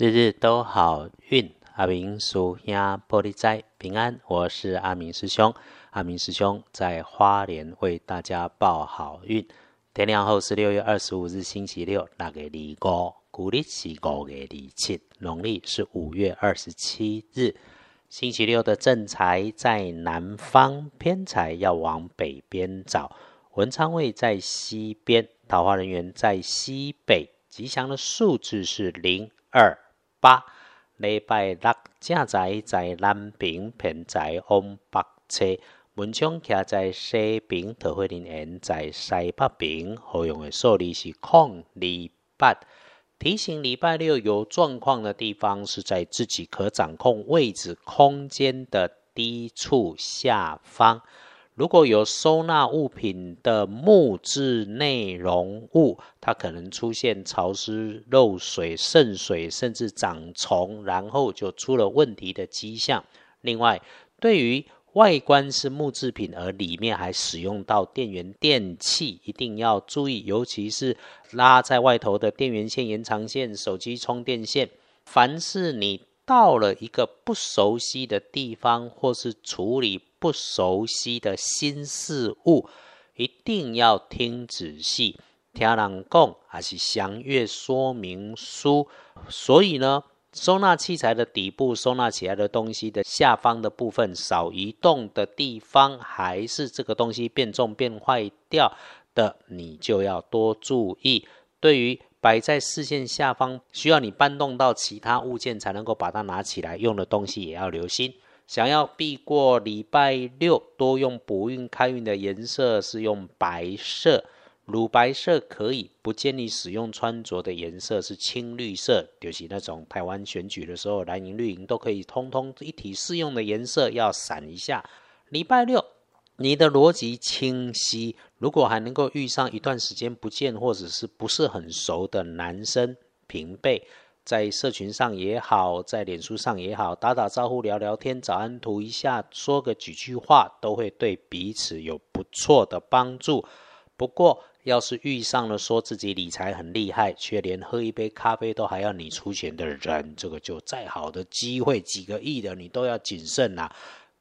日日都好运，阿明属兄玻璃斋平安。我是阿明师兄，阿明师兄在花莲为大家报好运。天亮后是六月二十五日星期六，那个离五，古历是五月二七，农历是五月二十七日。星期六的正财在南方，偏财要往北边找。文昌位在西边，桃花人员在西北。吉祥的数字是零二。八礼拜六正在在南平平在往北侧；门窗徛在西平，桃花林园在西北平。好用的数字是空二八。提醒礼拜六有状况的地方是在自己可掌控位置空间的低处下方。如果有收纳物品的木质内容物，它可能出现潮湿、漏水、渗水，甚至长虫，然后就出了问题的迹象。另外，对于外观是木制品，而里面还使用到电源电器，一定要注意，尤其是拉在外头的电源线、延长线、手机充电线，凡是你到了一个不熟悉的地方，或是处理。不熟悉的新事物，一定要听仔细，听人讲还是详阅说明书。所以呢，收纳器材的底部收纳起来的东西的下方的部分少移动的地方，还是这个东西变重变坏掉的，你就要多注意。对于摆在视线下方需要你搬动到其他物件才能够把它拿起来用的东西，也要留心。想要避过礼拜六，多用补运开运的颜色是用白色，乳白色可以，不建议使用穿着的颜色是青绿色，就是那种台湾选举的时候蓝银绿银都可以通通一体适用的颜色，要闪一下。礼拜六，你的逻辑清晰，如果还能够遇上一段时间不见或者是不是很熟的男生平辈。在社群上也好，在脸书上也好，打打招呼、聊聊天、早安图一下，说个几句话，都会对彼此有不错的帮助。不过，要是遇上了说自己理财很厉害，却连喝一杯咖啡都还要你出钱的人，这个就再好的机会，几个亿的你都要谨慎呐！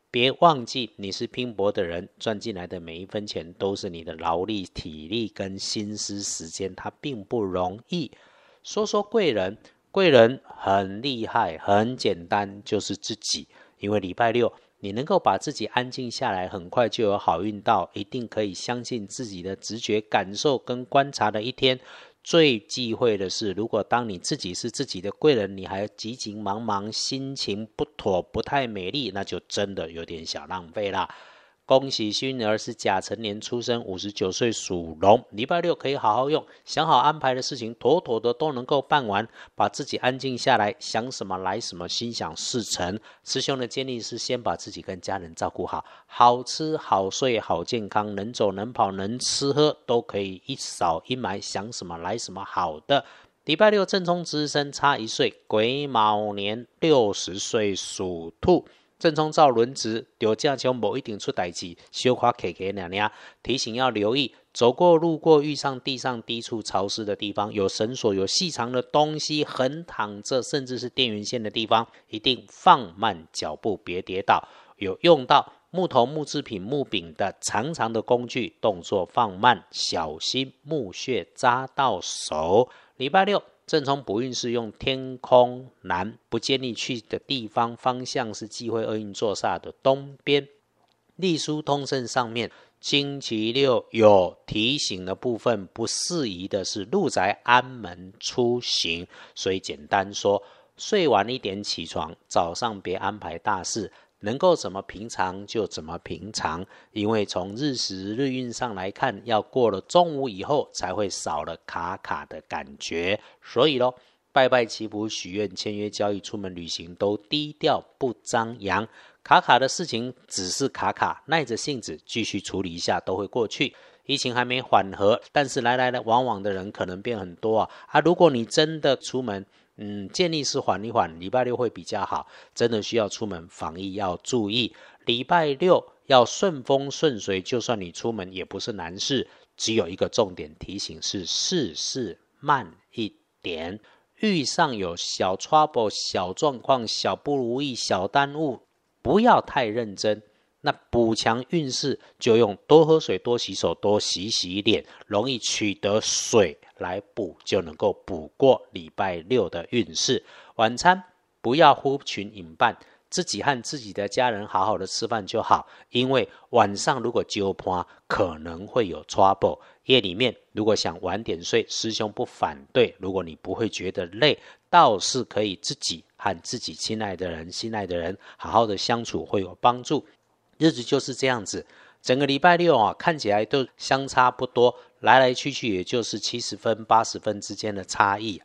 别忘记，你是拼搏的人，赚进来的每一分钱都是你的劳力、体力跟心思、时间，它并不容易。说说贵人。贵人很厉害，很简单，就是自己。因为礼拜六，你能够把自己安静下来，很快就有好运到，一定可以相信自己的直觉、感受跟观察的一天。最忌讳的是，如果当你自己是自己的贵人，你还急急忙忙，心情不妥，不太美丽，那就真的有点小浪费啦。恭喜幸运儿是甲辰年出生，五十九岁属龙。礼拜六可以好好用，想好安排的事情，妥妥的都能够办完。把自己安静下来，想什么来什么，心想事成。师兄的建议是，先把自己跟家人照顾好，好吃好睡好健康，能走能跑能吃喝都可以一扫阴霾，想什么来什么好的。礼拜六正冲值日生差一岁，癸卯年六十岁属兔。正冲照轮值，丢架球某一定出代志，小夸 K K 娘娘提醒要留意，走过路过遇上地上低处潮湿的地方，有绳索有细长的东西横躺着，甚至是电源线的地方，一定放慢脚步，别跌倒。有用到木头木制品木柄的长长的工具，动作放慢，小心木屑扎到手。礼拜六。正冲不运是用天空南，不建议去的地方方向是忌讳厄运坐煞的东边。隶书通胜上面，星期六有提醒的部分，不适宜的是入宅安门出行。所以简单说，睡晚一点起床，早上别安排大事。能够怎么平常就怎么平常，因为从日时日运上来看，要过了中午以后才会少了卡卡的感觉。所以咯，拜拜祈福、许愿、签约交易、出门旅行都低调不张扬。卡卡的事情只是卡卡，耐着性子继续处理一下都会过去。疫情还没缓和，但是来来来往往的人可能变很多啊！啊，如果你真的出门，嗯，建议是缓一缓，礼拜六会比较好。真的需要出门防疫要注意，礼拜六要顺风顺水，就算你出门也不是难事。只有一个重点提醒是，事事慢一点。遇上有小 trouble、小状况、小不如意、小耽误，不要太认真。那补强运势就用多喝水、多洗手、多洗洗脸，容易取得水来补，就能够补过礼拜六的运势。晚餐不要呼群饮伴。自己和自己的家人好好的吃饭就好，因为晚上如果酒趴可能会有 trouble。夜里面如果想晚点睡，师兄不反对。如果你不会觉得累，倒是可以自己和自己亲爱的人、心爱的人好好的相处，会有帮助。日子就是这样子，整个礼拜六啊，看起来都相差不多，来来去去也就是七十分、八十分之间的差异，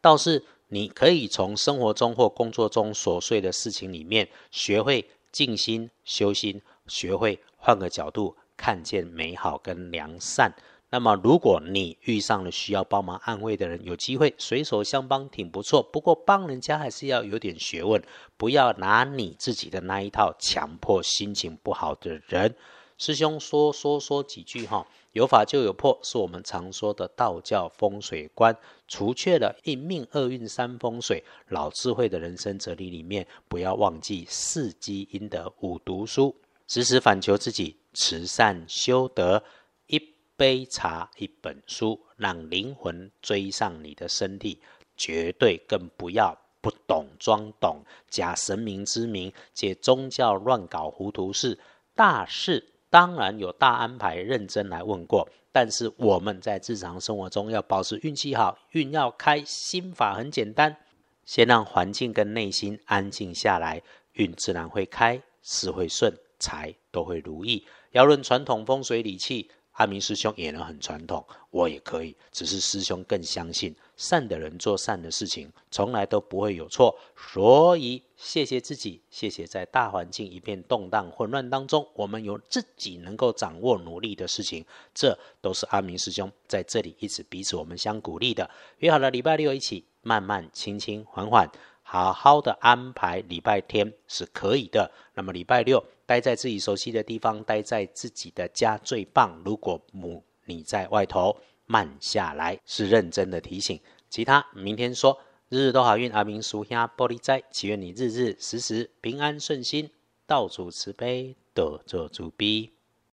倒是。你可以从生活中或工作中琐碎的事情里面，学会静心修心，学会换个角度看见美好跟良善。那么，如果你遇上了需要帮忙安慰的人，有机会随手相帮，挺不错。不过，帮人家还是要有点学问，不要拿你自己的那一套强迫心情不好的人。师兄说说说几句哈。有法就有破，是我们常说的道教风水观，除却了一命二运三风水。老智慧的人生哲理里面，不要忘记四积阴德五读书，时时反求自己，慈善修德，杯茶一本书，让灵魂追上你的身体。绝对更不要不懂装懂，假神明之名，借宗教乱搞糊涂事，大事。当然有大安排，认真来问过。但是我们在日常生活中要保持运气好，运要开，心法很简单，先让环境跟内心安静下来，运自然会开，事会顺，财都会如意。要论传统风水理气。阿明师兄也能很传统，我也可以，只是师兄更相信善的人做善的事情，从来都不会有错。所以谢谢自己，谢谢在大环境一片动荡混乱当中，我们有自己能够掌握努力的事情，这都是阿明师兄在这里一直彼此我们相鼓励的。约好了礼拜六一起慢慢、轻轻、缓缓。好好的安排礼拜天是可以的。那么礼拜六待在自己熟悉的地方，待在自己的家最棒。如果母你在外头，慢下来是认真的提醒。其他明天说，日日都好运。阿明叔兄玻璃斋，祈愿你日日时时平安顺心，道祖慈悲，得做主逼。